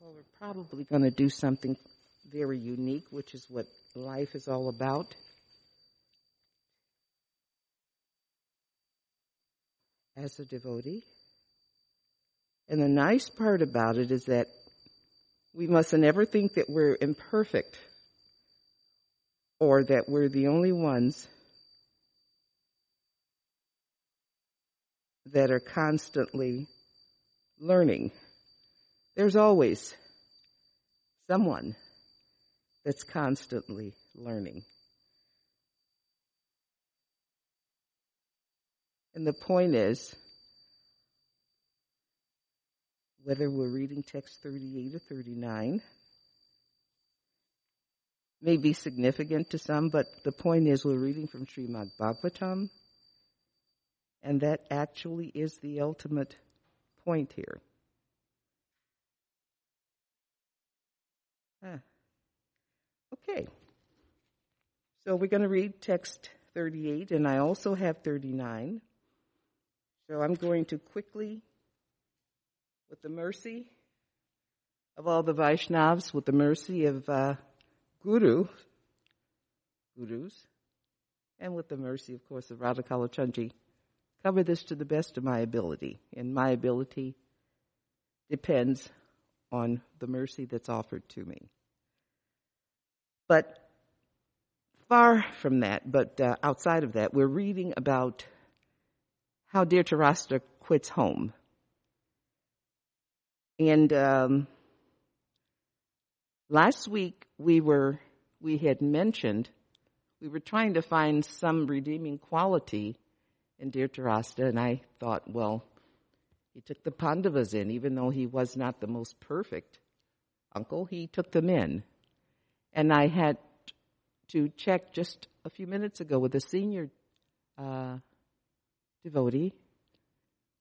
Well, we're probably going to do something very unique, which is what life is all about. As a devotee. And the nice part about it is that we mustn't ever think that we're imperfect or that we're the only ones that are constantly learning. There's always someone that's constantly learning. And the point is, whether we're reading text 38 or 39, may be significant to some, but the point is we're reading from Srimad Bhagavatam, and that actually is the ultimate point here. Ah. Okay. So we're going to read text 38, and I also have 39. So I'm going to quickly, with the mercy of all the Vaishnavas, with the mercy of uh, Guru, Gurus, and with the mercy, of course, of Radha Kalachandji, cover this to the best of my ability. And my ability depends on the mercy that's offered to me. But far from that, but uh, outside of that, we're reading about how Dhritarashtra quits home. And um, last week we were we had mentioned we were trying to find some redeeming quality in Dhritarashtra, and I thought, well, he took the Pandavas in, even though he was not the most perfect uncle, he took them in. And I had to check just a few minutes ago with a senior uh, devotee,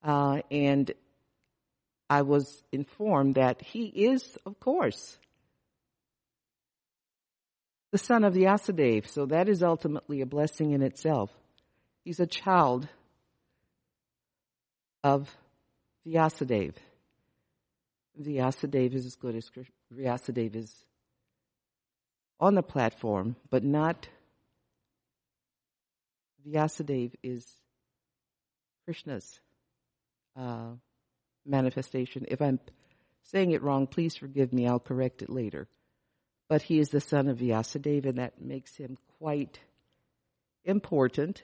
uh, and I was informed that he is, of course, the son of the Vyasadeva. So that is ultimately a blessing in itself. He's a child of Vyasadeva. Vyasadeva is as good as Vyasadeva is on the platform, but not Vyasadeva is Krishna's uh, manifestation. If I'm saying it wrong, please forgive me. I'll correct it later. But he is the son of Vyasadeva, and that makes him quite important,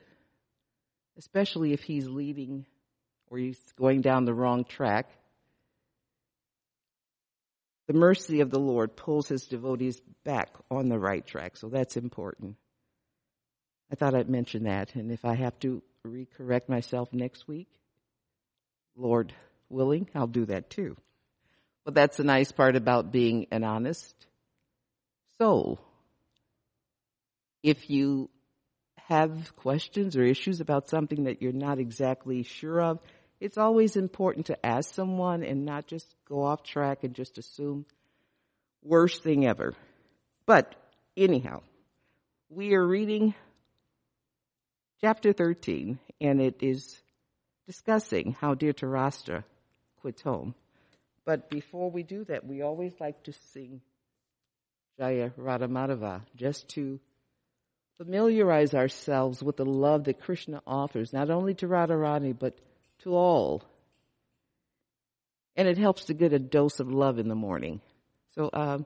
especially if he's leading or he's going down the wrong track. The mercy of the Lord pulls his devotees back on the right track, so that's important. I thought I'd mention that, and if I have to recorrect myself next week, Lord willing, I'll do that too. But that's the nice part about being an honest soul. If you have questions or issues about something that you're not exactly sure of, it's always important to ask someone and not just go off track and just assume worst thing ever. But anyhow, we are reading chapter 13 and it is discussing how dear Dhritarashtra quits home. But before we do that, we always like to sing Jaya Radha Madhava just to familiarize ourselves with the love that Krishna offers, not only to Radharani, but to all. And it helps to get a dose of love in the morning. So, um,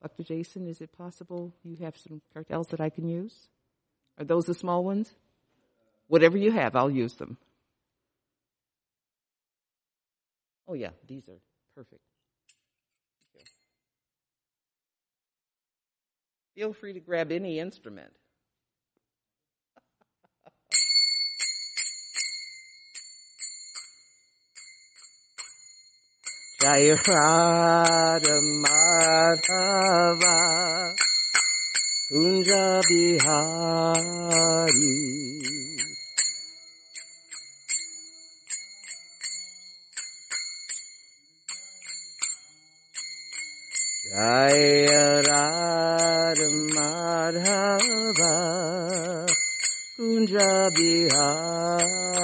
Dr. Jason, is it possible you have some kartals that I can use? Are those the small ones? Whatever you have, I'll use them. Oh, yeah, these are perfect. Feel free to grab any instrument. Jai Radha Kunja Bihari. Jaya Radha Madhava Kunja Bihari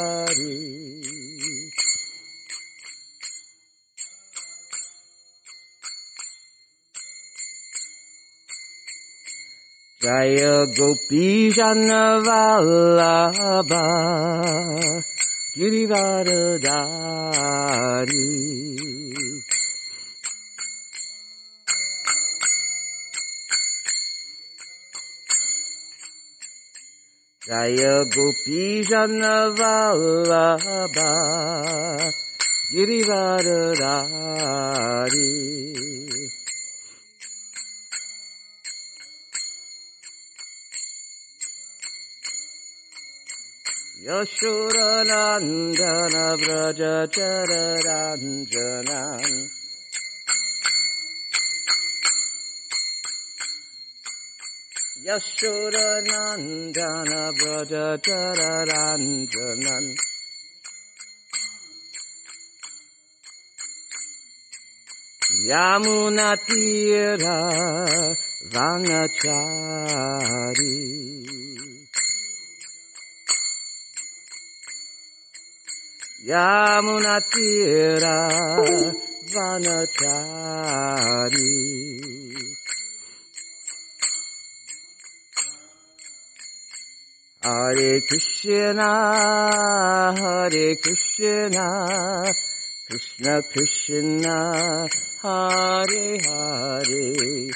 Jaya Gopi Janavallabha Girivardhari Jaya Gopi Janavallabha Girivardhari Yashodanandana Vraja Chararanjanan Yashodanandana Vraja Chararanjanan Vanachari Yamunatira Vanachari Hare Krishna, Hare Krishna, Krishna Krishna, Hare Hare,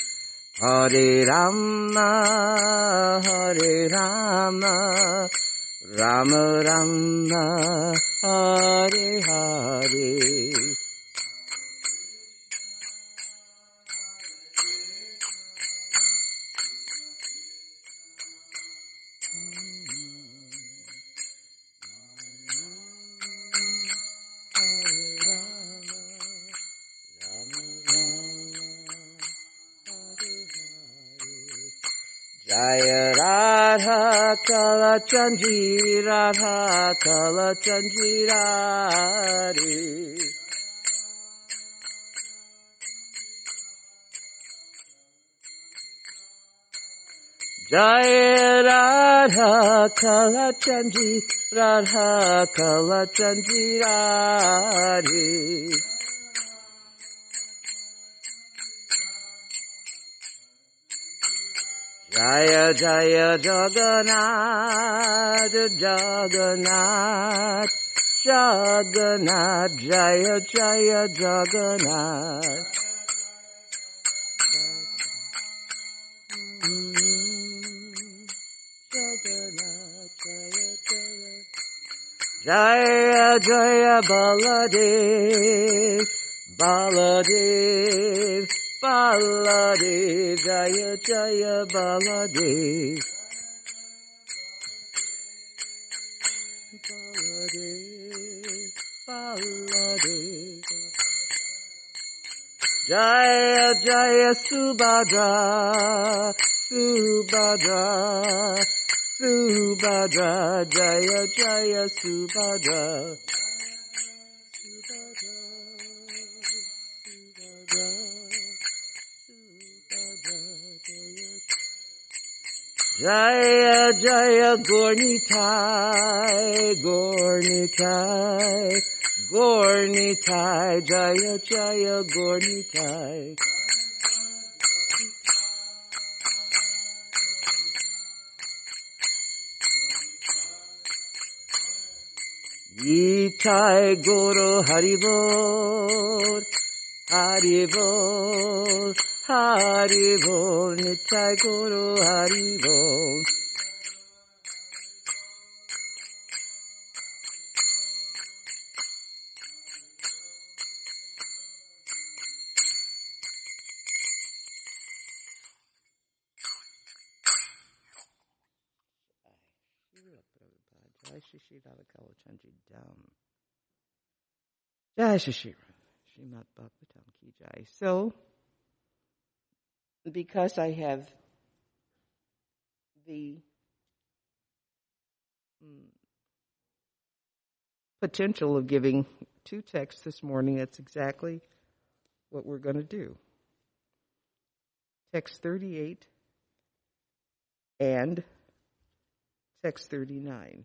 Hare Rama, Hare Rama, Rama Rama, Hare Hare. Jaya Radha Kala Chandri Radha Kala Chandri Radhe. Jaya Radha Kala Chandri Radha Kala Chandri Radhe Jaya Jaya Jagannath Jagannath Jagannath Jaya Jaya Jagannath Jaya Jaya Baladev Baladev Baladev Jaya Jaya Baladev Baladev Baladev Jaya Jaya Subhadra Subhadra Subhadra Jaya Jaya Subhadra Jaya Jaya Gornitai Gornitai Gornitai Jaya Jaya Gornitai Nitai Guru Haribol Haribol Haribol Nitai Guru Haribol Jai Chandri Dham. Jai Shishira. Srimad Bhagavatam. So, because I have the mm, potential of giving two texts this morning, that's exactly what we're going to do. Text 38 and text 39.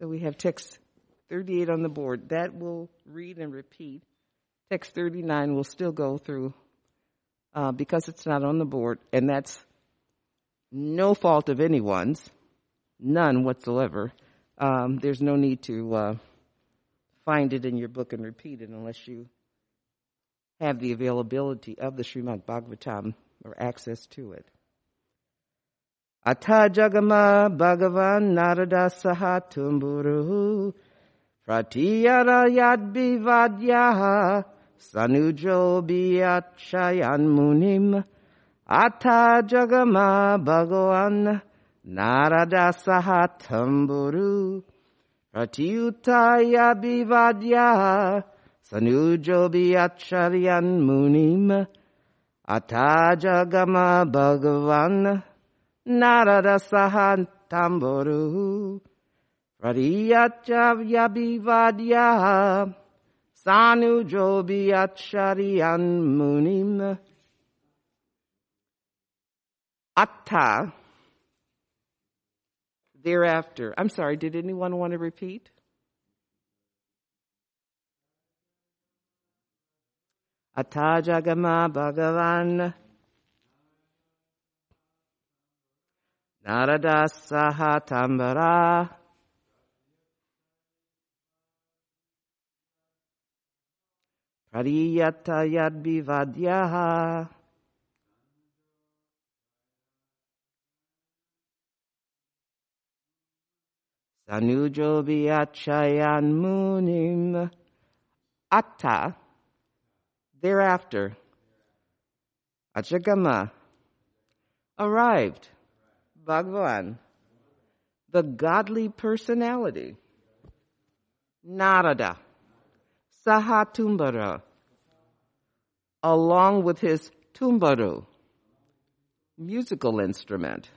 So we have text 38 on the board. That will read and repeat. Text 39 will still go through uh, because it's not on the board, and that's no fault of anyone's, none whatsoever. Um, there's no need to uh, find it in your book and repeat it unless you have the availability of the Srimad Bhagavatam or access to it. Atha Jagama Bhagavan Narada Sahatumburu Pratiyara Yadbivadyaha Sanujo Biachayan Munim. Atha Jagama Bhagavan Narada Sahatamburu Pratiyutaya Bivadyaha Sanujo Biacharyan Munim. Atha Jagama Bhagavan Narada Sahantamboru Radiyachavya Sanu Jobiacharian Munim Atta. Thereafter. I'm sorry, did anyone want to repeat? Atta Jagama Bhagavan Narada Sahatambara Pradiyata Yadbivadyaha Sanujo Vyachayan Munim Atta. Thereafter Achagama arrived Bhagavan, the godly personality, Narada, Sahatumbara, along with his tumbaru, musical instrument,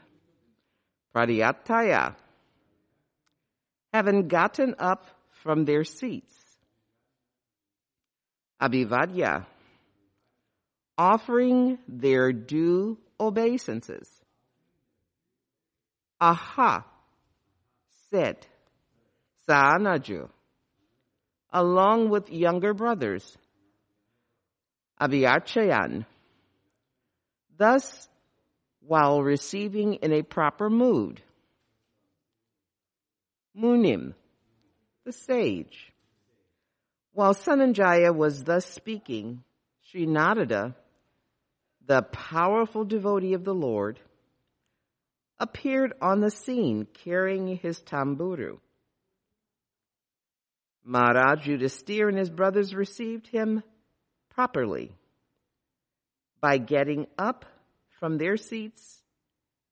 Pradiyataya, having gotten up from their seats, Abhivadya, offering their due obeisances. Aha, said Saanaju, along with younger brothers, Abhyarchayan. Thus, while receiving in a proper mood, Munim, the sage. While Sanjaya was thus speaking, Sri Narada, the powerful devotee of the Lord, appeared on the scene carrying his tamburu. Maharaj Yudhisthira and his brothers received him properly by getting up from their seats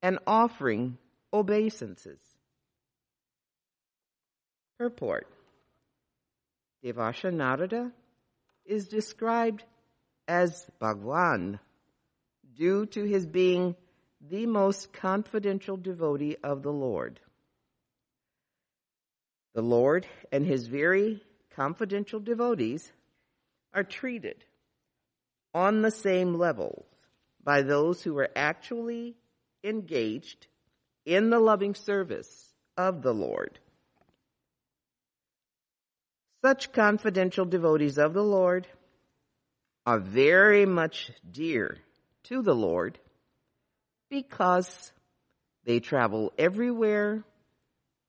and offering obeisances. Purport Devarshi Narada is described as Bhagwan due to his being the most confidential devotee of the Lord. The Lord and his very confidential devotees are treated on the same level by those who are actually engaged in the loving service of the Lord. Such confidential devotees of the Lord are very much dear to the Lord because they travel everywhere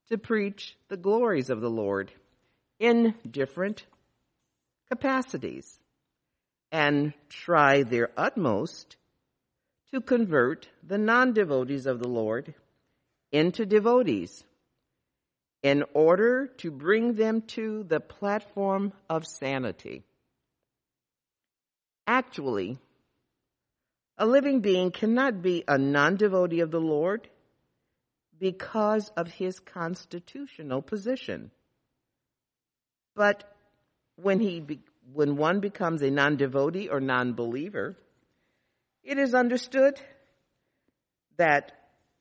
to preach the glories of the Lord in different capacities and try their utmost to convert the non devotees of the Lord into devotees in order to bring them to the platform of sanity. Actually, a living being cannot be a non devotee of the Lord because of his constitutional position. But when he be, when one becomes a non devotee or non believer, It is understood that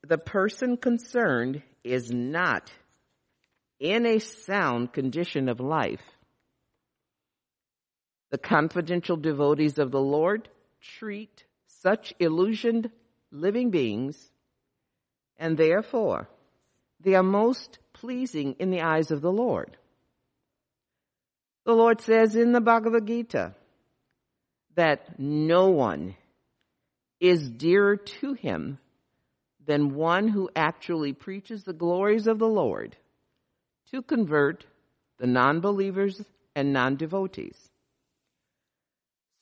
the person concerned is not in a sound condition of life. The confidential devotees of the Lord treat such illusioned living beings, and therefore they are most pleasing in the eyes of the Lord. The Lord says in the Bhagavad Gita that no one is dearer to him than one who actually preaches the glories of the Lord to convert the non-believers and non-devotees.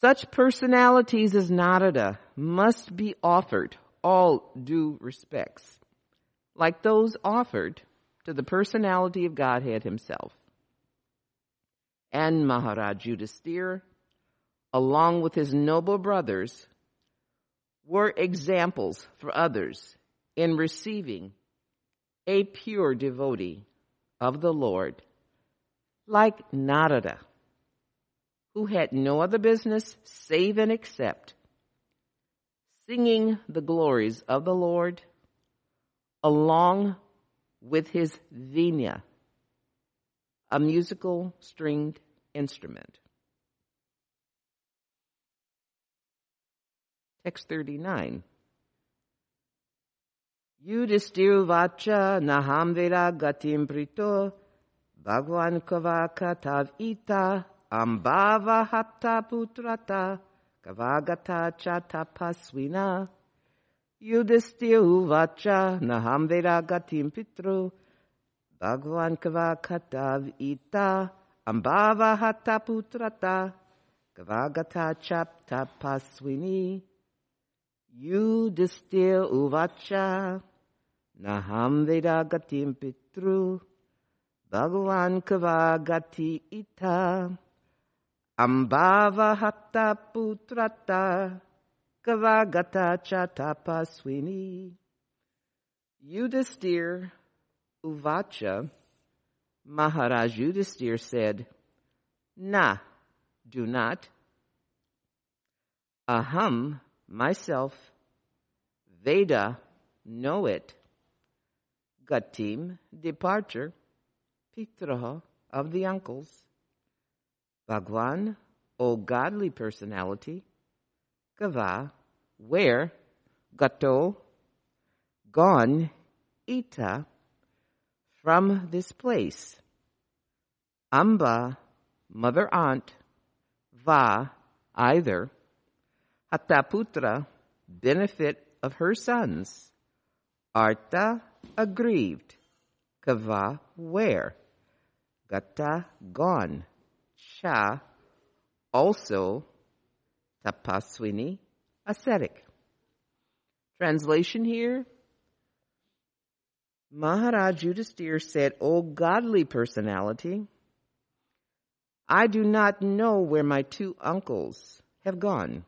Such personalities as Narada must be offered all due respects, like those offered to the personality of Godhead himself. And Maharaj Yudhisthira, along with his noble brothers, were examples for others in receiving a pure devotee of the Lord, like Narada, who had no other business save and except singing the glories of the Lord along with his vina, a musical stringed instrument. Text 39. Yudhisthirvacha naham veda gatim prito bhagwan kavaka tav ita ambava hatta putrata kavagata chatapasvina Yudhisthirvacha naham veda gatim pitro bhagwan kavaka tav ita ambava hatta putrata kavagata chaptapasvini Yudhisthira uvacha Naham Vedagatim Pitru. Bhagavan Kavagati Ita Ambava Hatta Putrata Kavagata Chatapaswini Yudhisthira Uvacha Maharaj Yudhisthira said, Na, do not. Aham, myself, Veda, know it. Gatim, departure, Pitraha, of the uncles. Bhagwan, O godly personality. Gava, where? Gato, gone, Ita, from this place. Amba, mother aunt. Va, either. Hataputra, benefit of her sons. Arta, aggrieved. Kava, where? Gata, gone. Sha, also. Tapaswini, ascetic. Translation here. Maharaj Yudhisthira said, O godly personality, I do not know where my two uncles have gone.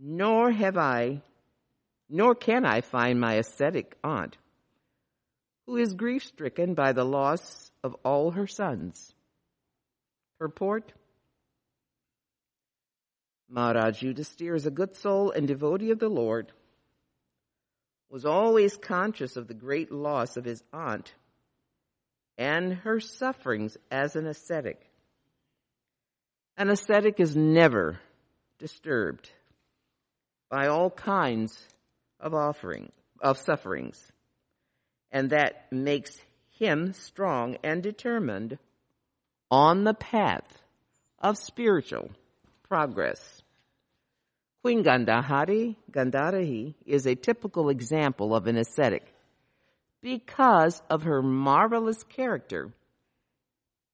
Nor have I nor can I find my ascetic aunt, who is grief stricken by the loss of all her sons. Purport Maharaj Yudhisthira is a good soul and devotee of the Lord, was always conscious of the great loss of his aunt and her sufferings as an ascetic. An ascetic is never disturbed by all kinds of offering, of sufferings. And that makes him strong and determined on the path of spiritual progress. Queen Gandhari, Gandharahi is a typical example of an ascetic because of her marvelous character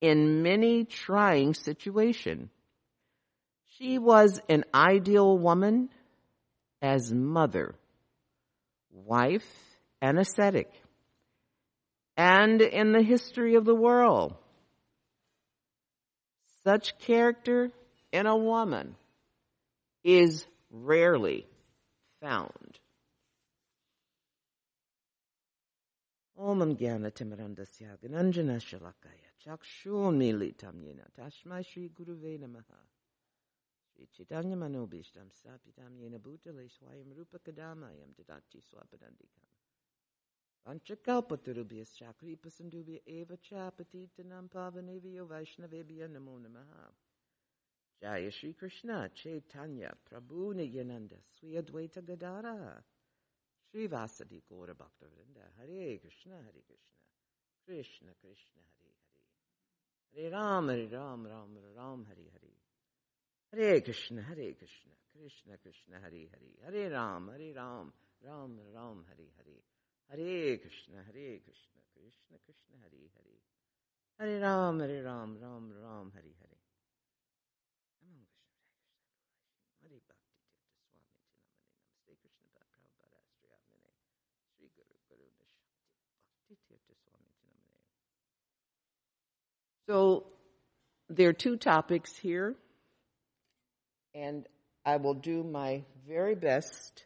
in many trying situations. She was an ideal woman as mother wife, and ascetic. And in the history of the world, such character in a woman is rarely found. Chaitanya manobishtam sapitam yena bhutale swayam rupa kadamayam didati swapadandikam. Vanchakalpaturubhyas chakripasandubhya eva chapatitanam pavanevyo vaishnavebhya namo namaha. Jaya Shri Krishna Chaitanya Prabhu Nityananda Sri Advaita Gadara Sri Vasadi Gaura Bhaktivinoda Hare Krishna Hare Krishna Krishna Krishna Hare Hare Hare Ram Hare Ram Ram Ram Hare Hare Hare Krishna Hare Krishna Krishna Krishna Hare Hare Hare Ram Hare Ram Ram Ram Hare Hare Hare Krishna Hare Krishna Krishna Krishna Hare Hare. Hare Ram Hare Ram Ram Ram Hare Hare. So there are two topics here and I will do my very best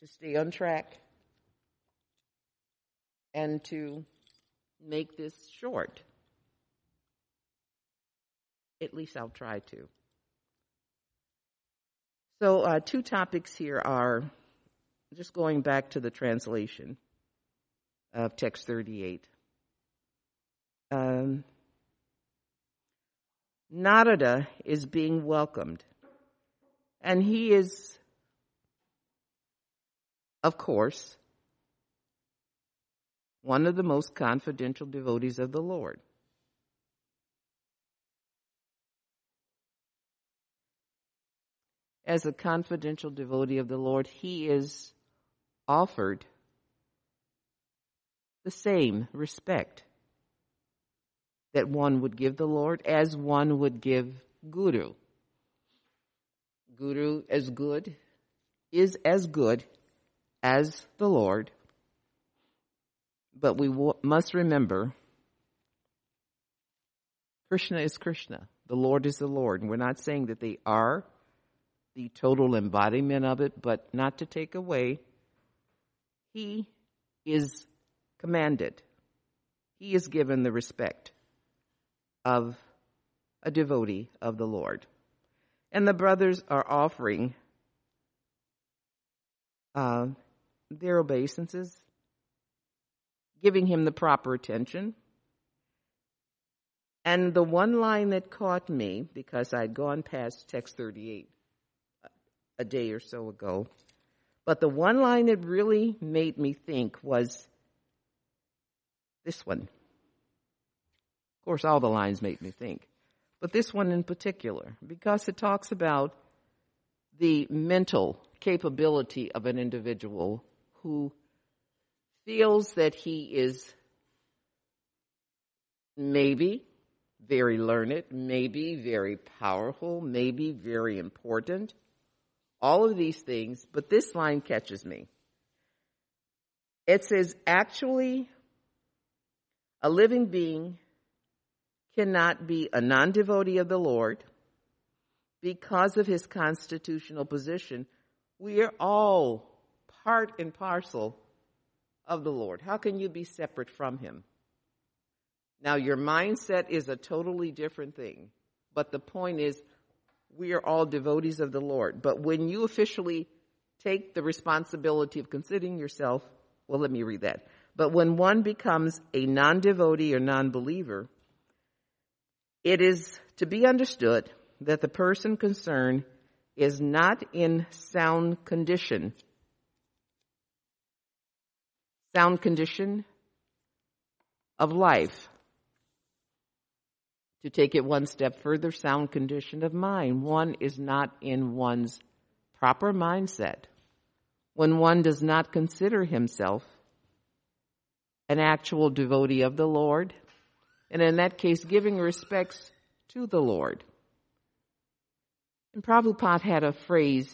to stay on track and to make this short. At least I'll try to. So, uh, two topics here are just going back to the translation of text 38. Um, Narada is being welcomed, and he is, of course, one of the most confidential devotees of the Lord. As a confidential devotee of the Lord, he is offered the same respect that one would give the Lord as one would give Guru. Guru as good is as good as the Lord but we w- must remember Krishna is Krishna. The Lord is the Lord. And we're not saying that they are the total embodiment of it, but not to take away. He is commanded. He is given the respect of a devotee of the Lord. And the brothers are offering uh, their obeisances, giving him the proper attention. And the one line that caught me, because I'd gone past text 38 uh, a day or so ago, but the one line that really made me think was this one. Of course, all the lines made me think, but this one in particular, because it talks about the mental capability of an individual who feels that he is maybe very learned, maybe very powerful, maybe very important. All of these things, but this line catches me. It says, actually, a living being cannot be a non devotee of the Lord because of his constitutional position. We are all part and parcel of the Lord. How can you be separate from Him? Now, your mindset is a totally different thing, but the point is, we are all devotees of the Lord. But when you officially take the responsibility of considering yourself, well, let me read that. But when one becomes a non devotee or non believer, it is to be understood that the person concerned is not in sound condition sound condition of life. To take it one step further, sound condition of mind. One is not in one's proper mindset when one does not consider himself an actual devotee of the Lord, and in that case, giving respects to the Lord. And Prabhupada had a phrase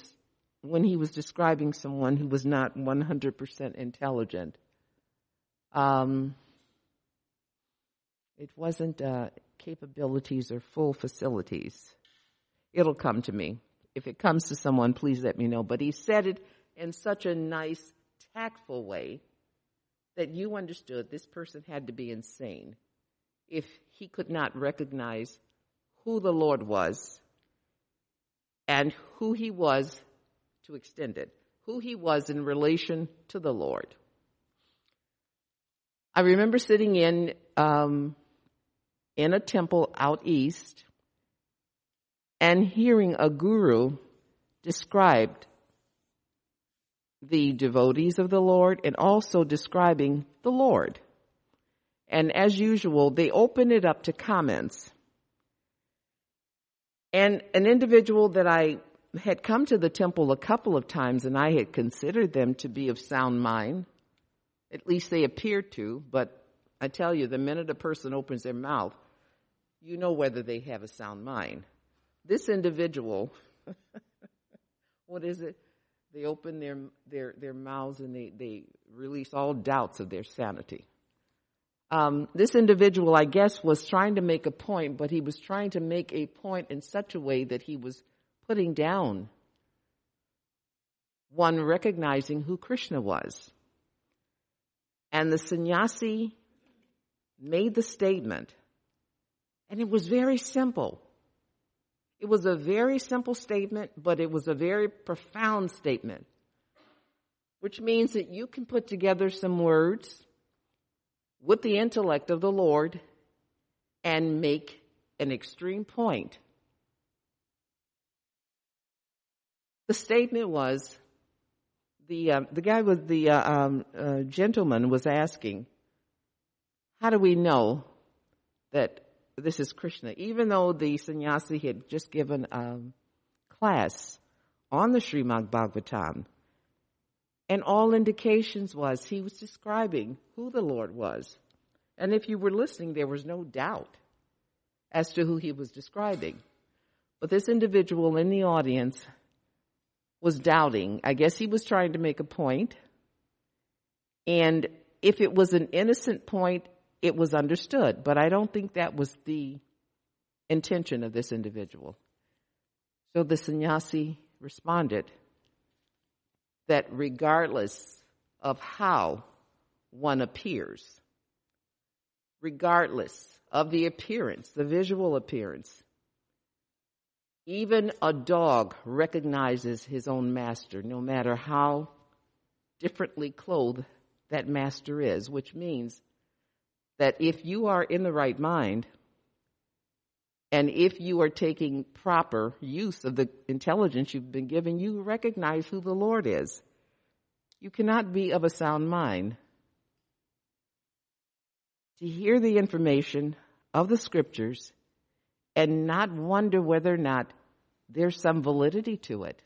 when he was describing someone who was not 100% intelligent. Um, it wasn't uh, capabilities or full facilities. It'll come to me. If it comes to someone, please let me know. But he said it in such a nice, tactful way that you understood this person had to be insane if he could not recognize who the Lord was and who he was to extend it, who he was in relation to the Lord. I remember sitting in um, in a temple out east and hearing a guru described the devotees of the Lord and also describing the Lord. And as usual, they open it up to comments. And an individual that I had come to the temple a couple of times and I had considered them to be of sound mind, at least they appear to, but I tell you, the minute a person opens their mouth, you know whether they have a sound mind. This individual, what is it? They open their, their, their mouths and they, they release all doubts of their sanity. Um, this individual, I guess, was trying to make a point, but he was trying to make a point in such a way that he was putting down one recognizing who Krishna was. And the sannyasi made the statement, and it was very simple. It was a very simple statement, but it was a very profound statement, which means that you can put together some words with the intellect of the Lord and make an extreme point. The statement was the uh, the guy was the uh, um, uh, gentleman was asking, "How do we know that this is Krishna, even though the sannyasi had just given a class on the Srimad Bhagavatam. And all indications was he was describing who the Lord was. And if you were listening, there was no doubt as to who he was describing. But this individual in the audience was doubting. I guess he was trying to make a point. And if it was an innocent point, it was understood, but I don't think that was the intention of this individual. So the sannyasi responded that regardless of how one appears, regardless of the appearance, the visual appearance, even a dog recognizes his own master, no matter how differently clothed that master is, which means that if you are in the right mind, and if you are taking proper use of the intelligence you've been given, you recognize who the Lord is. You cannot be of a sound mind. To hear the information of the scriptures and not wonder whether or not there's some validity to it.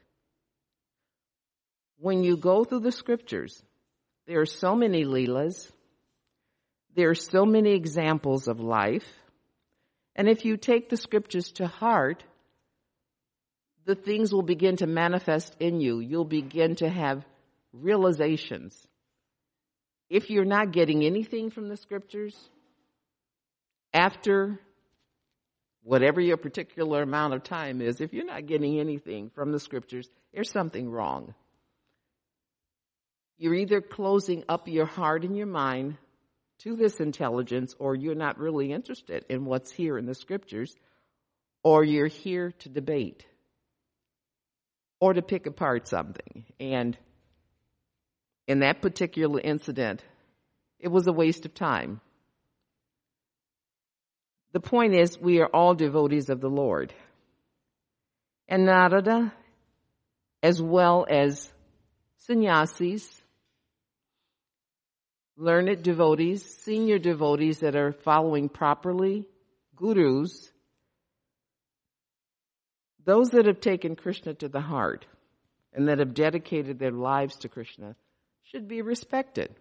When you go through the scriptures, there are so many leelas, there are so many examples of life. And if you take the scriptures to heart, the things will begin to manifest in you. You'll begin to have realizations. If you're not getting anything from the scriptures, after whatever your particular amount of time is, if you're not getting anything from the scriptures, there's something wrong. You're either closing up your heart and your mind to this intelligence, or you're not really interested in what's here in the scriptures, or you're here to debate or to pick apart something. And in that particular incident, it was a waste of time. The point is, we are all devotees of the Lord. And Narada, as well as sannyasis, learned devotees, senior devotees that are following properly, gurus, those that have taken Krishna to the heart and that have dedicated their lives to Krishna should be respected.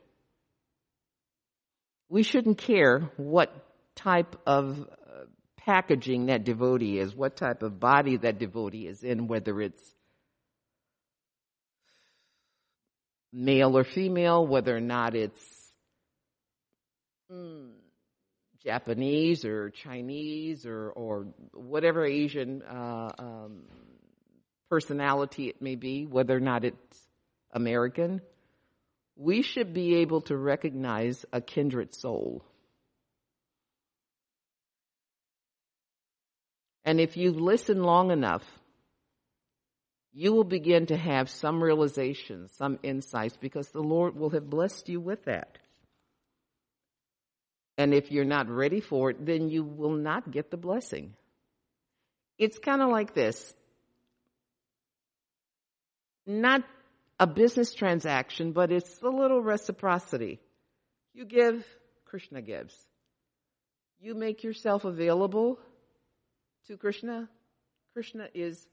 We shouldn't care what type of uh, packaging that devotee is, what type of body that devotee is in, whether it's male or female, whether or not it's mm, Japanese or Chinese or, or whatever Asian uh, um, personality it may be, whether or not it's American, we should be able to recognize a kindred soul. And if you listen long enough you will begin to have some realizations, some insights, because the Lord will have blessed you with that. And if you're not ready for it, then you will not get the blessing. It's kind of like this. Not a business transaction, but it's a little reciprocity. You give, Krishna gives. You make yourself available to Krishna, Krishna is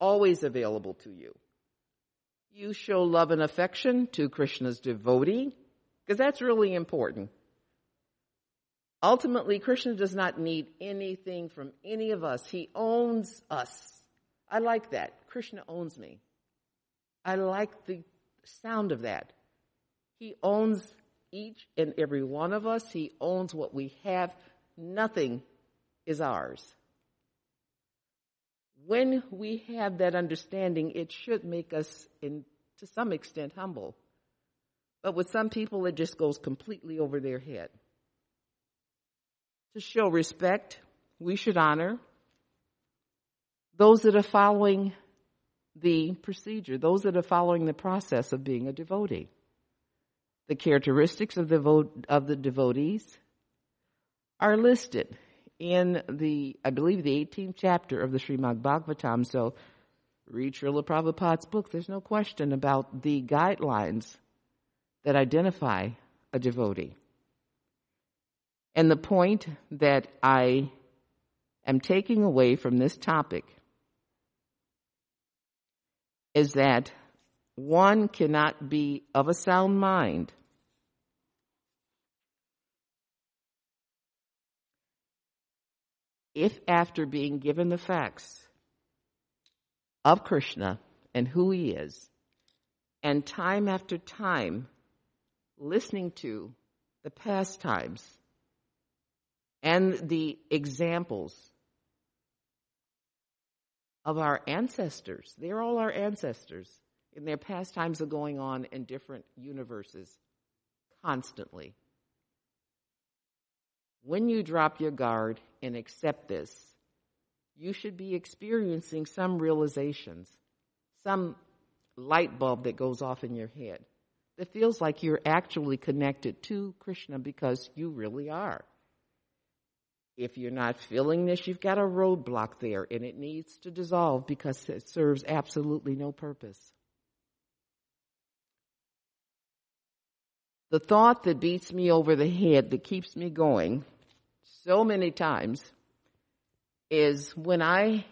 always available to you. You show love and affection to Krishna's devotee, because that's really important. Ultimately, Krishna does not need anything from any of us. He owns us. I like that. Krishna owns me. I like the sound of that. He owns each and every one of us. He owns what we have. Nothing is ours. When we have that understanding, it should make us, in, to some extent, humble. But with some people, it just goes completely over their head. To show respect, we should honor those that are following the procedure, those that are following the process of being a devotee. The characteristics of the, of the devotees are listed in the, I believe, the 18th chapter of the Srimad Bhagavatam. So read Srila Prabhupada's book. There's no question about the guidelines that identify a devotee. And the point that I am taking away from this topic is that one cannot be of a sound mind if after being given the facts of Krishna and who he is, and time after time listening to the pastimes and the examples of our ancestors, they're all our ancestors, and their pastimes are going on in different universes constantly. When you drop your guard and accept this, you should be experiencing some realizations, some light bulb that goes off in your head that feels like you're actually connected to Krishna because you really are. If you're not feeling this, you've got a roadblock there and it needs to dissolve because it serves absolutely no purpose. The thought that beats me over the head, that keeps me going so many times, is when I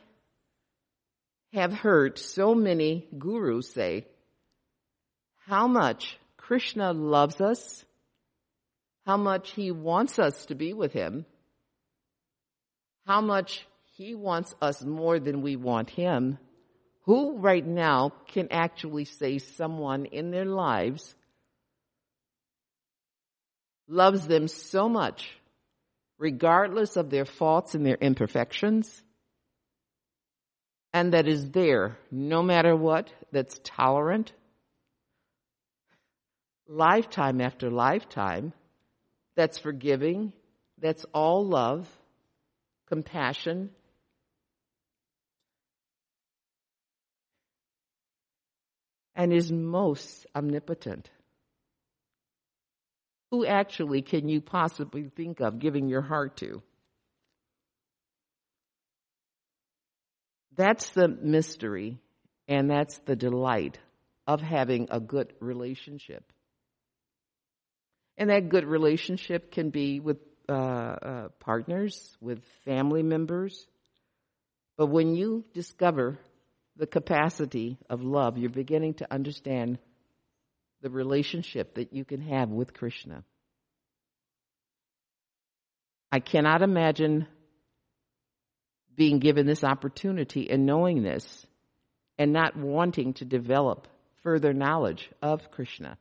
have heard so many gurus say how much Krishna loves us, how much he wants us to be with him, how much he wants us more than we want him. Who right now can actually say someone in their lives loves them so much, regardless of their faults and their imperfections, and that is there no matter what, that's tolerant, lifetime after lifetime, that's forgiving, that's all love, compassion, and is most omnipotent. Who actually can you possibly think of giving your heart to? That's the mystery and that's the delight of having a good relationship. And that good relationship can be with uh, uh, partners, with family members. But when you discover the capacity of love, you're beginning to understand the relationship that you can have with Krishna. I cannot imagine being given this opportunity and knowing this and not wanting to develop further knowledge of Krishna.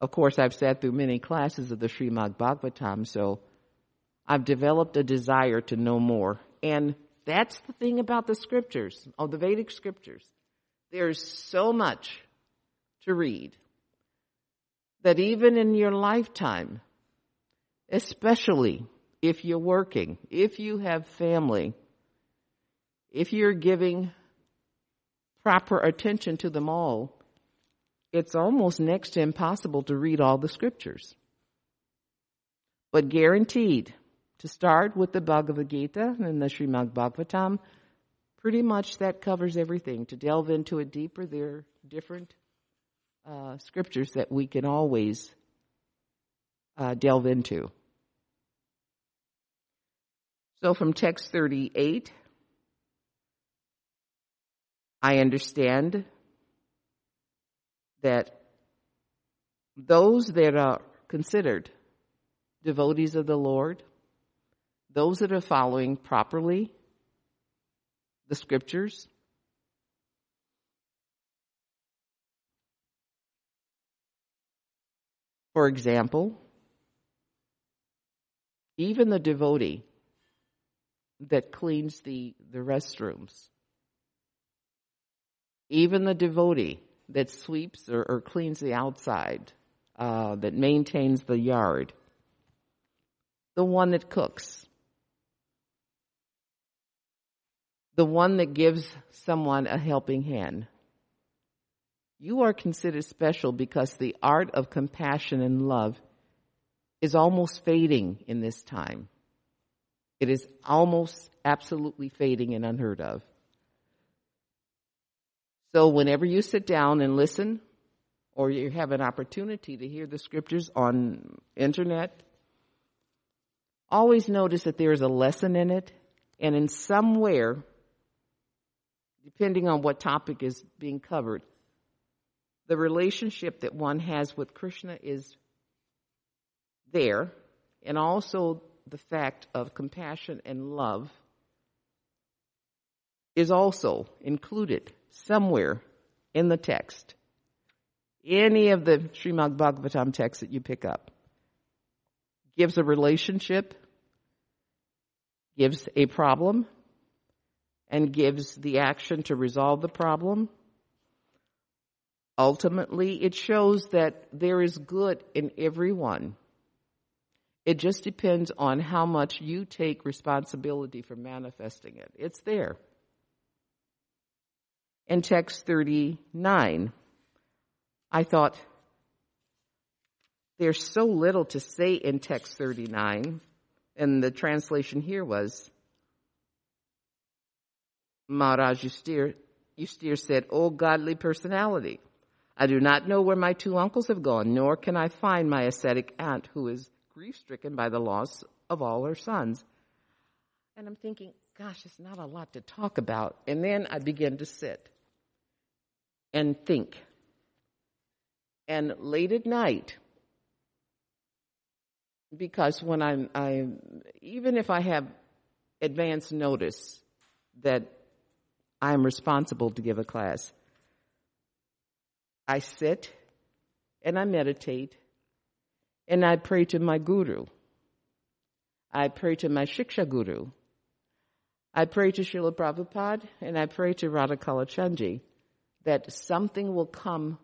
Of course, I've sat through many classes of the Srimad Bhagavatam, so I've developed a desire to know more. And that's the thing about the scriptures, of the Vedic scriptures. There's so much to read. That even in your lifetime, especially if you're working, if you have family, if you're giving proper attention to them all, it's almost next to impossible to read all the scriptures. But guaranteed, to start with the Bhagavad Gita and the Srimad Bhagavatam, pretty much that covers everything. To delve into it deeper, there are different uh, scriptures that we can always uh, delve into. So from text 38, I understand that those that are considered devotees of the Lord, those that are following properly the scriptures, for example, even the devotee that cleans the, the restrooms, even the devotee that sweeps or, or cleans the outside, uh, that maintains the yard, the one that cooks, the one that gives someone a helping hand. You are considered special because the art of compassion and love is almost fading in this time. It is almost absolutely fading and unheard of. So whenever you sit down and listen, or you have an opportunity to hear the scriptures on internet, always notice that there is a lesson in it, and in somewhere, depending on what topic is being covered, the relationship that one has with Krishna is there, and also the fact of compassion and love is also included somewhere in the text. Any of the Srimad Bhagavatam texts that you pick up gives a relationship, gives a problem, and gives the action to resolve the problem. Ultimately, it shows that there is good in everyone. It just depends on how much you take responsibility for manifesting it. It's there in text 39. I thought, there's so little to say in text 39, and the translation here was, Maharaj Yustir, Yustir said, O godly personality, I do not know where my two uncles have gone, nor can I find my ascetic aunt who is grief stricken by the loss of all her sons. And I'm thinking, gosh, it's not a lot to talk about. And then I begin to sit and think. And late at night, because when I'm, I, even if I have advance notice that I'm responsible to give a class, I sit and I meditate and I pray to my guru. I pray to my Shiksha guru. I pray to Srila Prabhupada and I pray to Radha Kalachandji that something will come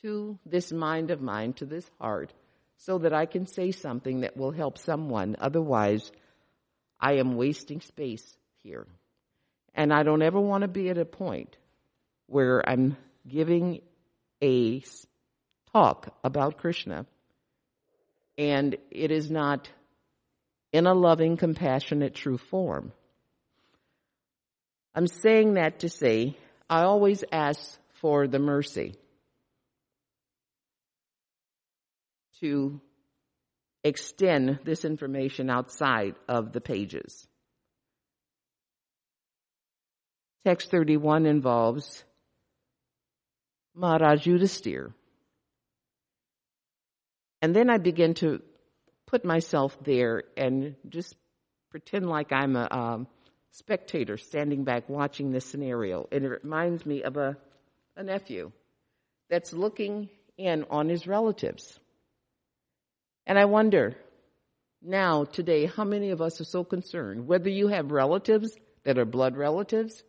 to this mind of mine, to this heart, so that I can say something that will help someone. Otherwise, I am wasting space here. And I don't ever want to be at a point where I'm giving a talk about Krishna and it is not in a loving, compassionate, true form. I'm saying that to say I always ask for the mercy to extend this information outside of the pages. Text 31 involves Maharaj Yudhisthira. And then I begin to put myself there and just pretend like I'm a, um, spectator standing back watching this scenario. And it reminds me of a, a nephew that's looking in on his relatives. And I wonder now, today, how many of us are so concerned, whether you have relatives that are blood relatives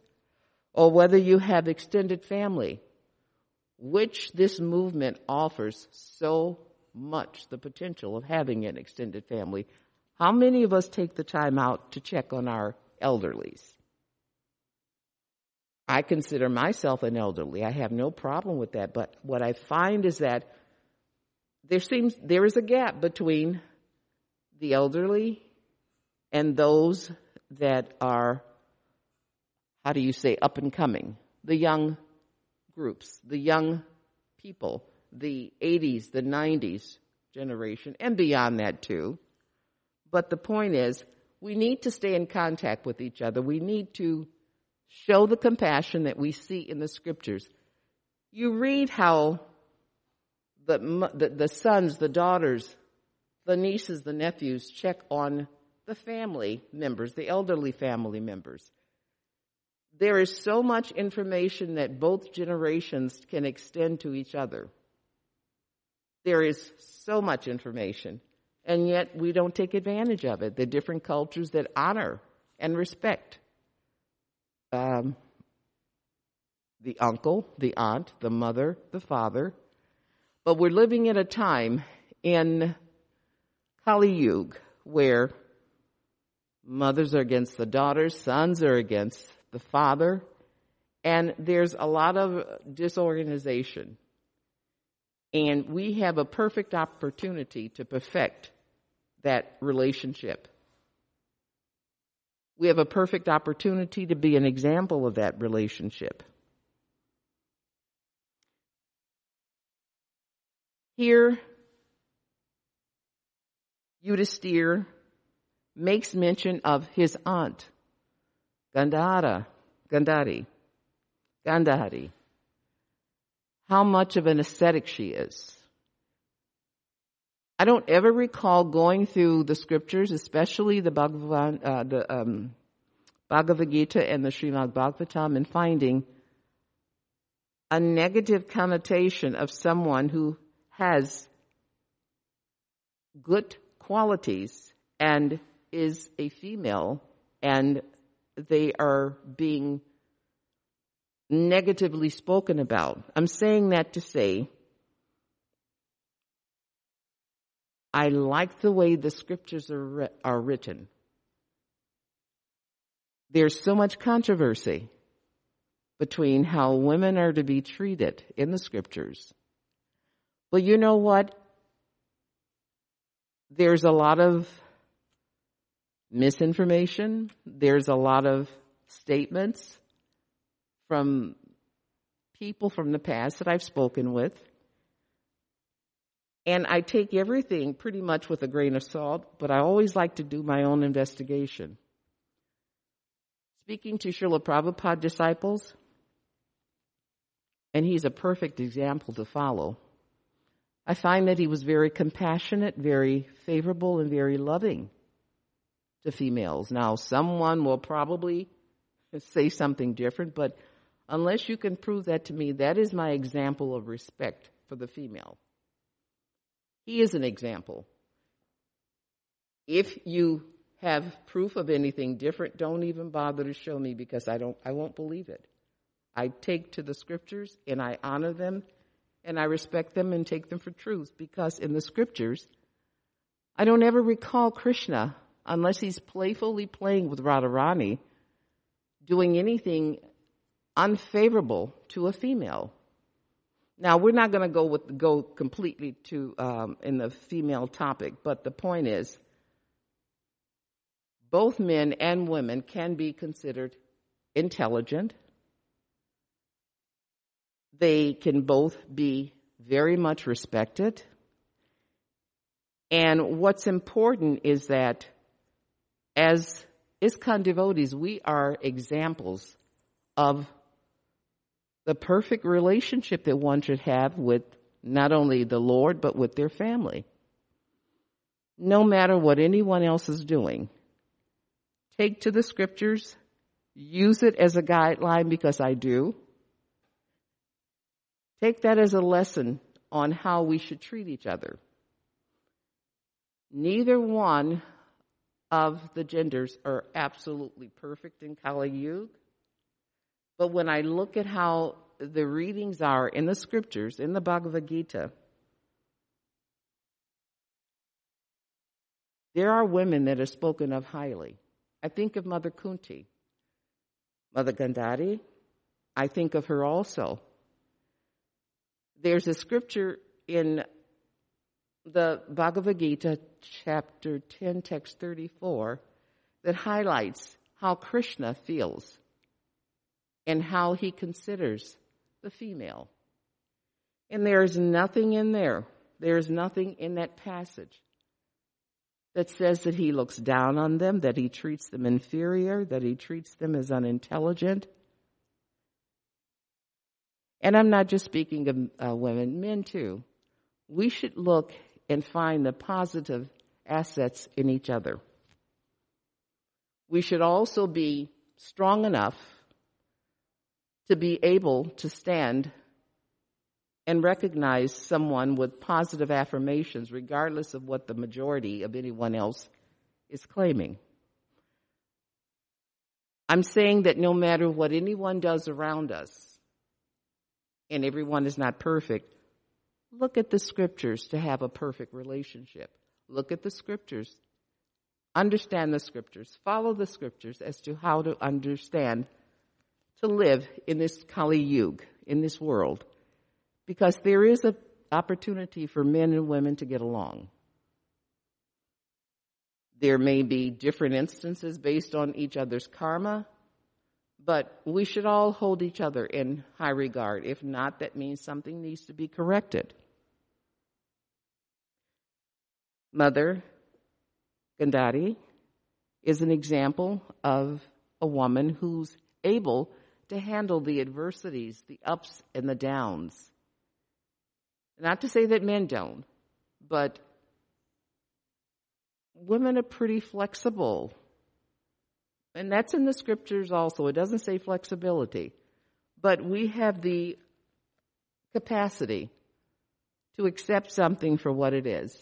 or whether you have extended family, which this movement offers so much the potential of having an extended family. How many of us take the time out to check on our elderlies. I consider myself an elderly. I have no problem with that. But what I find is that there seems there is a gap between the elderly and those that are how do you say up and coming the young groups the young people the 80s the 90s generation and beyond that too. But the point is we need to stay in contact with each other. We need to show the compassion that we see in the scriptures. You read how the, the, the sons the daughters the nieces the nephews check on the family members, the elderly family members. There is so much information that both generations can extend to each other. There is so much information, and yet we don't take advantage of it. The different cultures that honor and respect um, the uncle, the aunt, the mother, the father. But we're living in a time in Kali Yuga where Mothers are against the daughters, sons are against the father, and there's a lot of disorganization. And we have a perfect opportunity to perfect that relationship. We have a perfect opportunity to be an example of that relationship. Here, Yudhisthira makes mention of his aunt, Gandhara, Gandhari, Gandhari, how much of an ascetic she is. I don't ever recall going through the scriptures, especially the Bhagavan, uh, the um, Bhagavad Gita and the Srimad Bhagavatam, and finding a negative connotation of someone who has good qualities and is a female and they are being negatively spoken about. I'm saying that to say I like the way the scriptures are, are written. There's so much controversy between how women are to be treated in the scriptures. Well, you know what? There's a lot of misinformation. There's a lot of statements from people from the past that I've spoken with. And I take everything pretty much with a grain of salt, but I always like to do my own investigation. Speaking to Srila Prabhupada disciples, and he's a perfect example to follow. I find that he was very compassionate, very favorable, and very loving to females. Now, someone will probably say something different, but unless you can prove that to me, that is my example of respect for the female. He is an example. If you have proof of anything different, don't even bother to show me because I don't I won't believe it. I take to the scriptures and I honor them and I respect them and take them for truth because in the scriptures I don't ever recall Krishna unless he's playfully playing with Radharani, doing anything unfavorable to a female. Now we're not going to go with go completely to um, in the female topic, but the point is, both men and women can be considered intelligent. They can both be very much respected. And what's important is that as ISKCON devotees, we are examples of the perfect relationship that one should have with not only the Lord, but with their family. No matter what anyone else is doing, take to the scriptures, use it as a guideline because I do. Take that as a lesson on how we should treat each other. Neither one of the genders are absolutely perfect in Kali Yuga. But when I look at how the readings are in the scriptures, in the Bhagavad Gita, there are women that are spoken of highly. I think of Mother Kunti, Mother Gandhari, I think of her also. There's a scripture in the Bhagavad Gita, chapter 10, text 34, that highlights how Krishna feels and how he considers the female. And there is nothing in there, there is nothing in that passage that says that he looks down on them, that he treats them inferior, that he treats them as unintelligent. And I'm not just speaking of uh, women, men too. We should look and find the positive assets in each other. We should also be strong enough to be able to stand and recognize someone with positive affirmations, regardless of what the majority of anyone else is claiming. I'm saying that no matter what anyone does around us, and everyone is not perfect, look at the scriptures to have a perfect relationship. Look at the scriptures. Understand the scriptures. Follow the scriptures as to how to understand to live in this Kali Yuga, in this world because there is an opportunity for men and women to get along. There may be different instances based on each other's karma, but we should all hold each other in high regard. If not, that means something needs to be corrected. Mother Gandhari is an example of a woman who's able to handle the adversities, the ups and the downs. Not to say that men don't, but women are pretty flexible. And that's in the scriptures also. It doesn't say flexibility. But we have the capacity to accept something for what it is.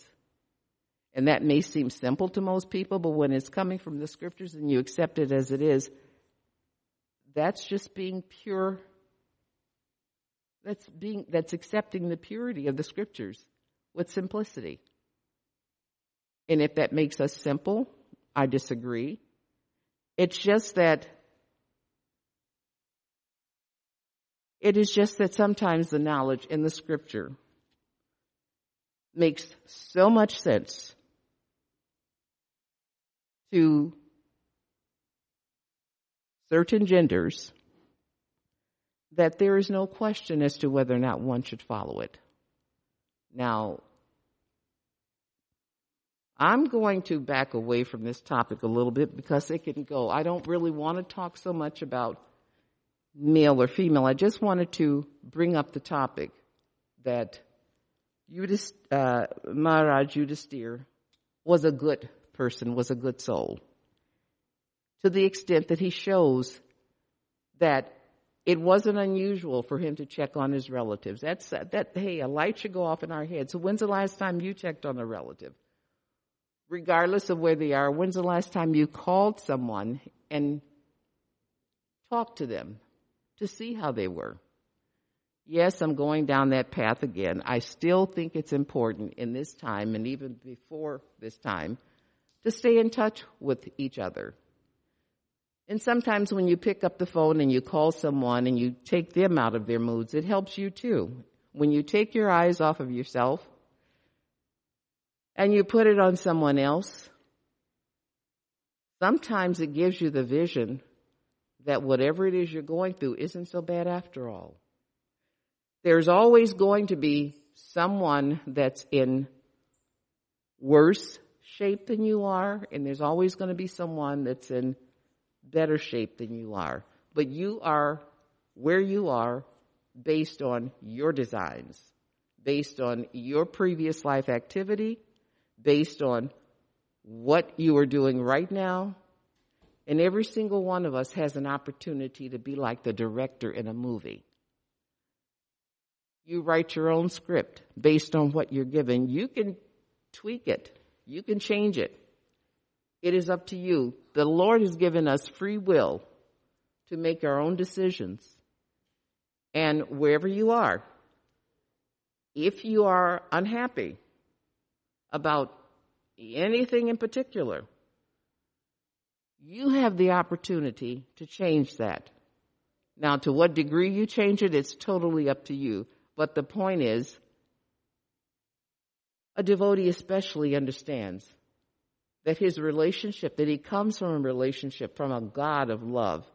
And that may seem simple to most people, but when it's coming from the scriptures and you accept it as it is, that's just being pure that's being, that's accepting the purity of the scriptures with simplicity. And if that makes us simple, I disagree. It's just that it is just that sometimes the knowledge in the scripture makes so much sense to certain genders that there is no question as to whether or not one should follow it. Now, I'm going to back away from this topic a little bit because it can go. I don't really want to talk so much about male or female. I just wanted to bring up the topic that Yudhist, uh, Maharaj Yudhisthira was a good person, was a good soul. To the extent that he shows that it wasn't unusual for him to check on his relatives. That's that. Hey, a light should go off in our head. So when's the last time you checked on a relative? Regardless of where they are, when's the last time you called someone and talked to them to see how they were? Yes, I'm going down that path again. I still think it's important in this time and even before this time to stay in touch with each other and sometimes when you pick up the phone and you call someone and you take them out of their moods, it helps you too. When you take your eyes off of yourself and you put it on someone else, sometimes it gives you the vision that whatever it is you're going through isn't so bad after all. There's always going to be someone that's in worse shape than you are, and there's always going to be someone that's in better shape than you are. But you are where you are based on your designs, based on your previous life activity, based on what you are doing right now. And every single one of us has an opportunity to be like the director in a movie. You write your own script based on what you're given. You can tweak it. You can change it. It is up to you. The Lord has given us free will to make our own decisions. And wherever you are, if you are unhappy about anything in particular, you have the opportunity to change that. Now, to what degree you change it, it's totally up to you. But the point is, a devotee especially understands that his relationship, that he comes from a relationship from a God of love.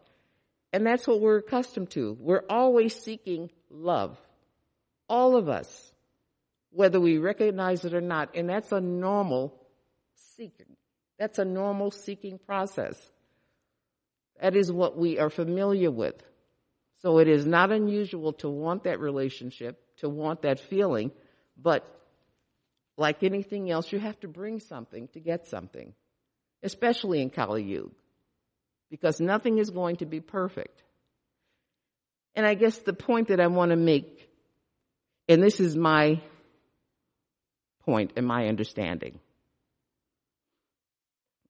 And that's what we're accustomed to. We're always seeking love. All of us, whether we recognize it or not. And that's a normal seeking. That's a normal seeking process. That is what we are familiar with. So it is not unusual to want that relationship, to want that feeling, but like anything else, you have to bring something to get something, especially in Kali Yuga, because nothing is going to be perfect. And I guess the point that I want to make, and this is my point and my understanding,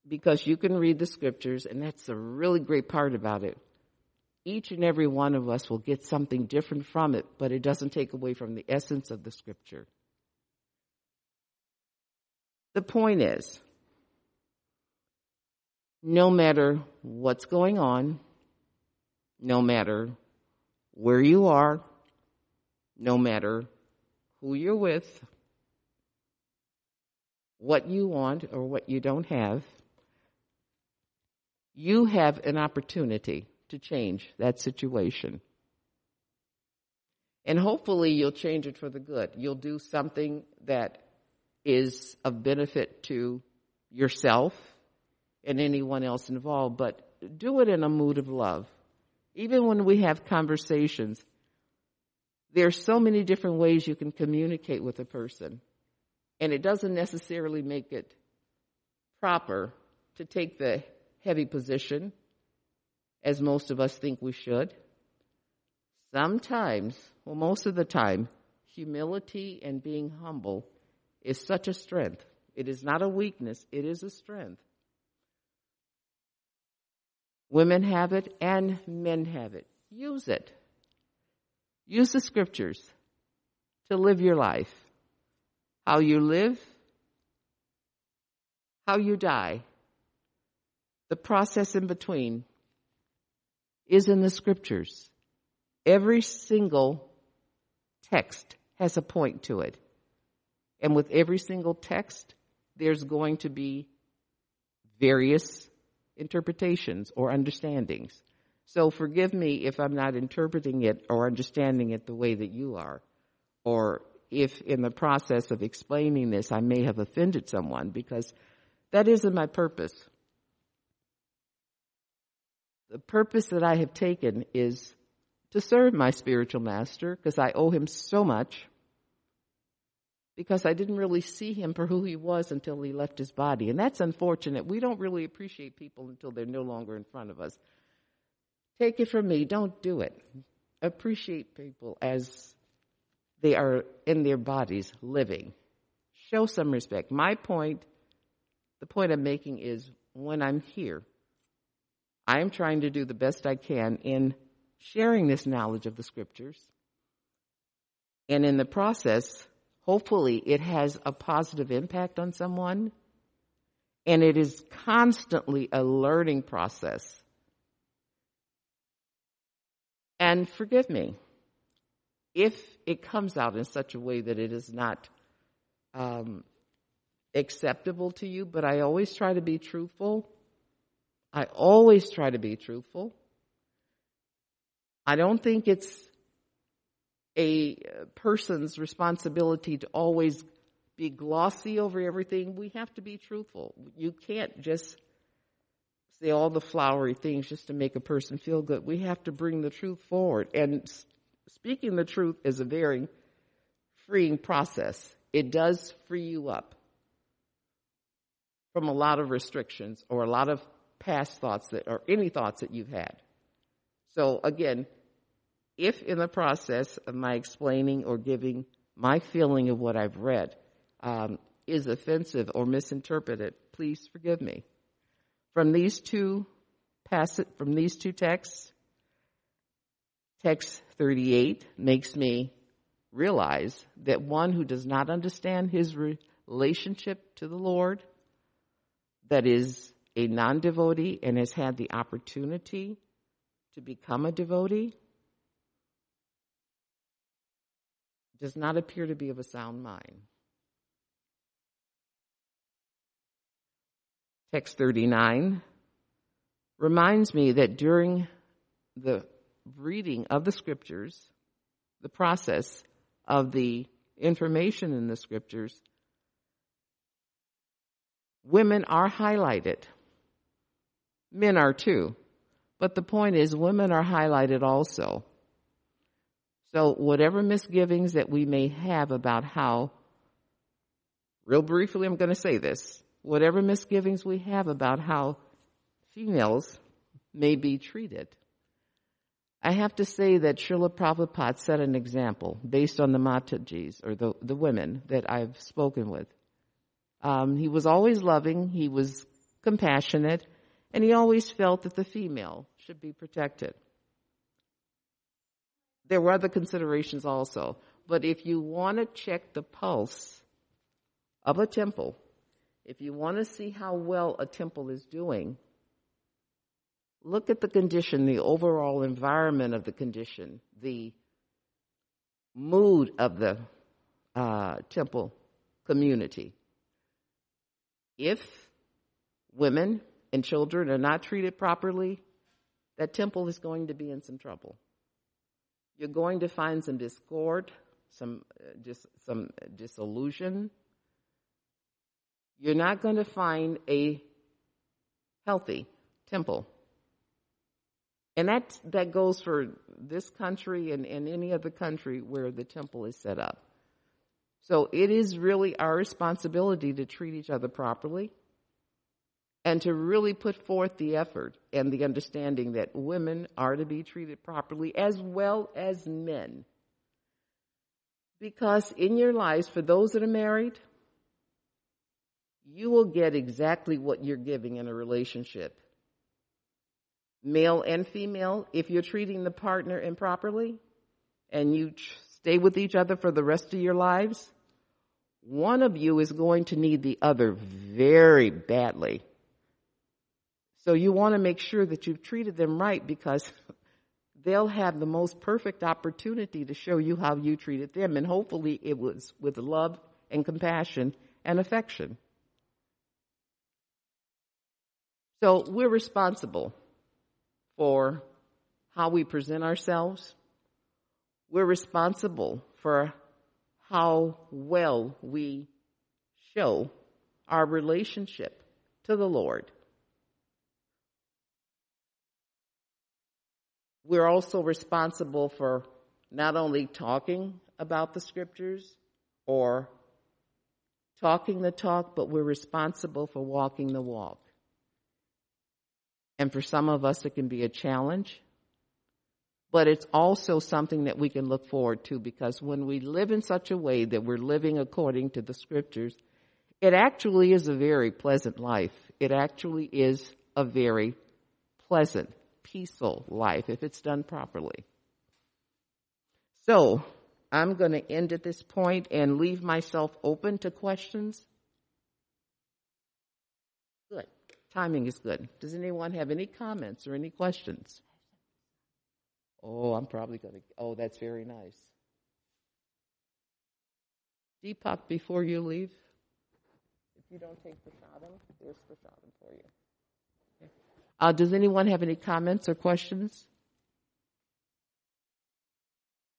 because you can read the scriptures, and that's a really great part about it. Each and every one of us will get something different from it, but it doesn't take away from the essence of the scripture. The point is, no matter what's going on, no matter where you are, no matter who you're with, what you want or what you don't have, you have an opportunity to change that situation. And hopefully you'll change it for the good. You'll do something that is of benefit to yourself and anyone else involved, but do it in a mood of love. Even when we have conversations, there are so many different ways you can communicate with a person. And it doesn't necessarily make it proper to take the heavy position, as most of us think we should. Sometimes, well, most of the time, humility and being humble is such a strength. It is not a weakness, it is a strength. Women have it and men have it. Use it. Use the scriptures to live your life. How you live, how you die, the process in between is in the scriptures. Every single text has a point to it. And with every single text, there's going to be various interpretations or understandings. So forgive me if I'm not interpreting it or understanding it the way that you are. Or if in the process of explaining this I may have offended someone because that isn't my purpose. The purpose that I have taken is to serve my spiritual master because I owe him so much because I didn't really see him for who he was until he left his body. And that's unfortunate. We don't really appreciate people until they're no longer in front of us. Take it from me, don't do it. Appreciate people as they are in their bodies living. Show some respect. My point, the point I'm making is when I'm here, I am trying to do the best I can in sharing this knowledge of the scriptures. And in the process, hopefully it has a positive impact on someone. And it is constantly a learning process. And forgive me if it comes out in such a way that it is not um, acceptable to you, but I always try to be truthful. I always try to be truthful. I don't think it's a person's responsibility to always be glossy over everything. We have to be truthful. You can't just say all the flowery things just to make a person feel good. We have to bring the truth forward. And speaking the truth is a very freeing process. It does free you up from a lot of restrictions or a lot of past thoughts that, or any thoughts that you've had. So again, if in the process of my explaining or giving my feeling of what I've read um, is offensive or misinterpreted, please forgive me. From these two passage, from these two texts, text 38 makes me realize that one who does not understand his relationship to the Lord, that is a non-devotee and has had the opportunity to become a devotee does not appear to be of a sound mind. Text 39 reminds me that during the reading of the scriptures, the process of the information in the scriptures, women are highlighted. Men are too. But the point is, women are highlighted also. So, whatever misgivings that we may have about how, real briefly, I'm going to say this whatever misgivings we have about how females may be treated, I have to say that Srila Prabhupada set an example based on the Matajis, or the, the women that I've spoken with. Um, he was always loving, he was compassionate, and he always felt that the female should be protected. There were other considerations also, but if you want to check the pulse of a temple, if you want to see how well a temple is doing, look at the condition, the overall environment of the condition, the mood of the uh, temple community. If women and children are not treated properly, that temple is going to be in some trouble. You're going to find some discord, some uh, dis, some disillusion. You're not going to find a healthy temple. And that, that goes for this country and, and any other country where the temple is set up. So it is really our responsibility to treat each other properly and to really put forth the effort and the understanding that women are to be treated properly as well as men. Because in your lives, for those that are married, you will get exactly what you're giving in a relationship. Male and female, if you're treating the partner improperly and you stay with each other for the rest of your lives, one of you is going to need the other very badly so you want to make sure that you've treated them right because they'll have the most perfect opportunity to show you how you treated them. And hopefully it was with love and compassion and affection. So we're responsible for how we present ourselves. We're responsible for how well we show our relationship to the Lord. we're also responsible for not only talking about the scriptures or talking the talk, but we're responsible for walking the walk. And for some of us, it can be a challenge, but it's also something that we can look forward to because when we live in such a way that we're living according to the scriptures, it actually is a very pleasant life. It actually is a very pleasant peaceful life if it's done properly. So, I'm going to end at this point and leave myself open to questions. Good. Timing is good. Does anyone have any comments or any questions? Oh, I'm probably going to. Oh, that's very nice. Deepak, before you leave, if you don't take the prasadam, there's the prasadam for you. Uh, does anyone have any comments or questions?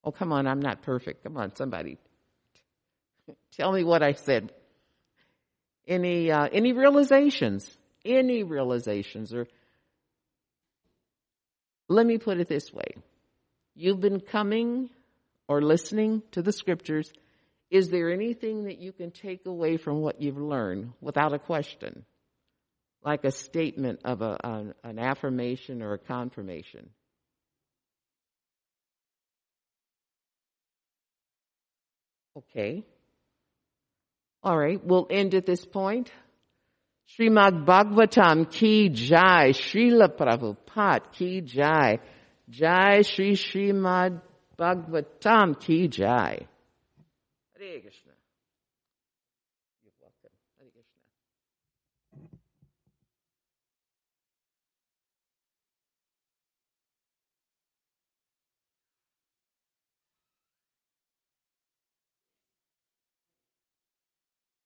Oh, come on, I'm not perfect. Come on, somebody. Tell me what I said. Any, uh, any realizations? Any realizations? Or let me put it this way. You've been coming or listening to the scriptures. Is there anything that you can take away from what you've learned without a question? like a statement of a, an, an affirmation or a confirmation. Okay. All right, we'll end at this point. Srimad Bhagavatam ki jai, Srila Prabhupada ki jai, jai Sri Srimad Bhagavatam ki jai. Hare Krishna.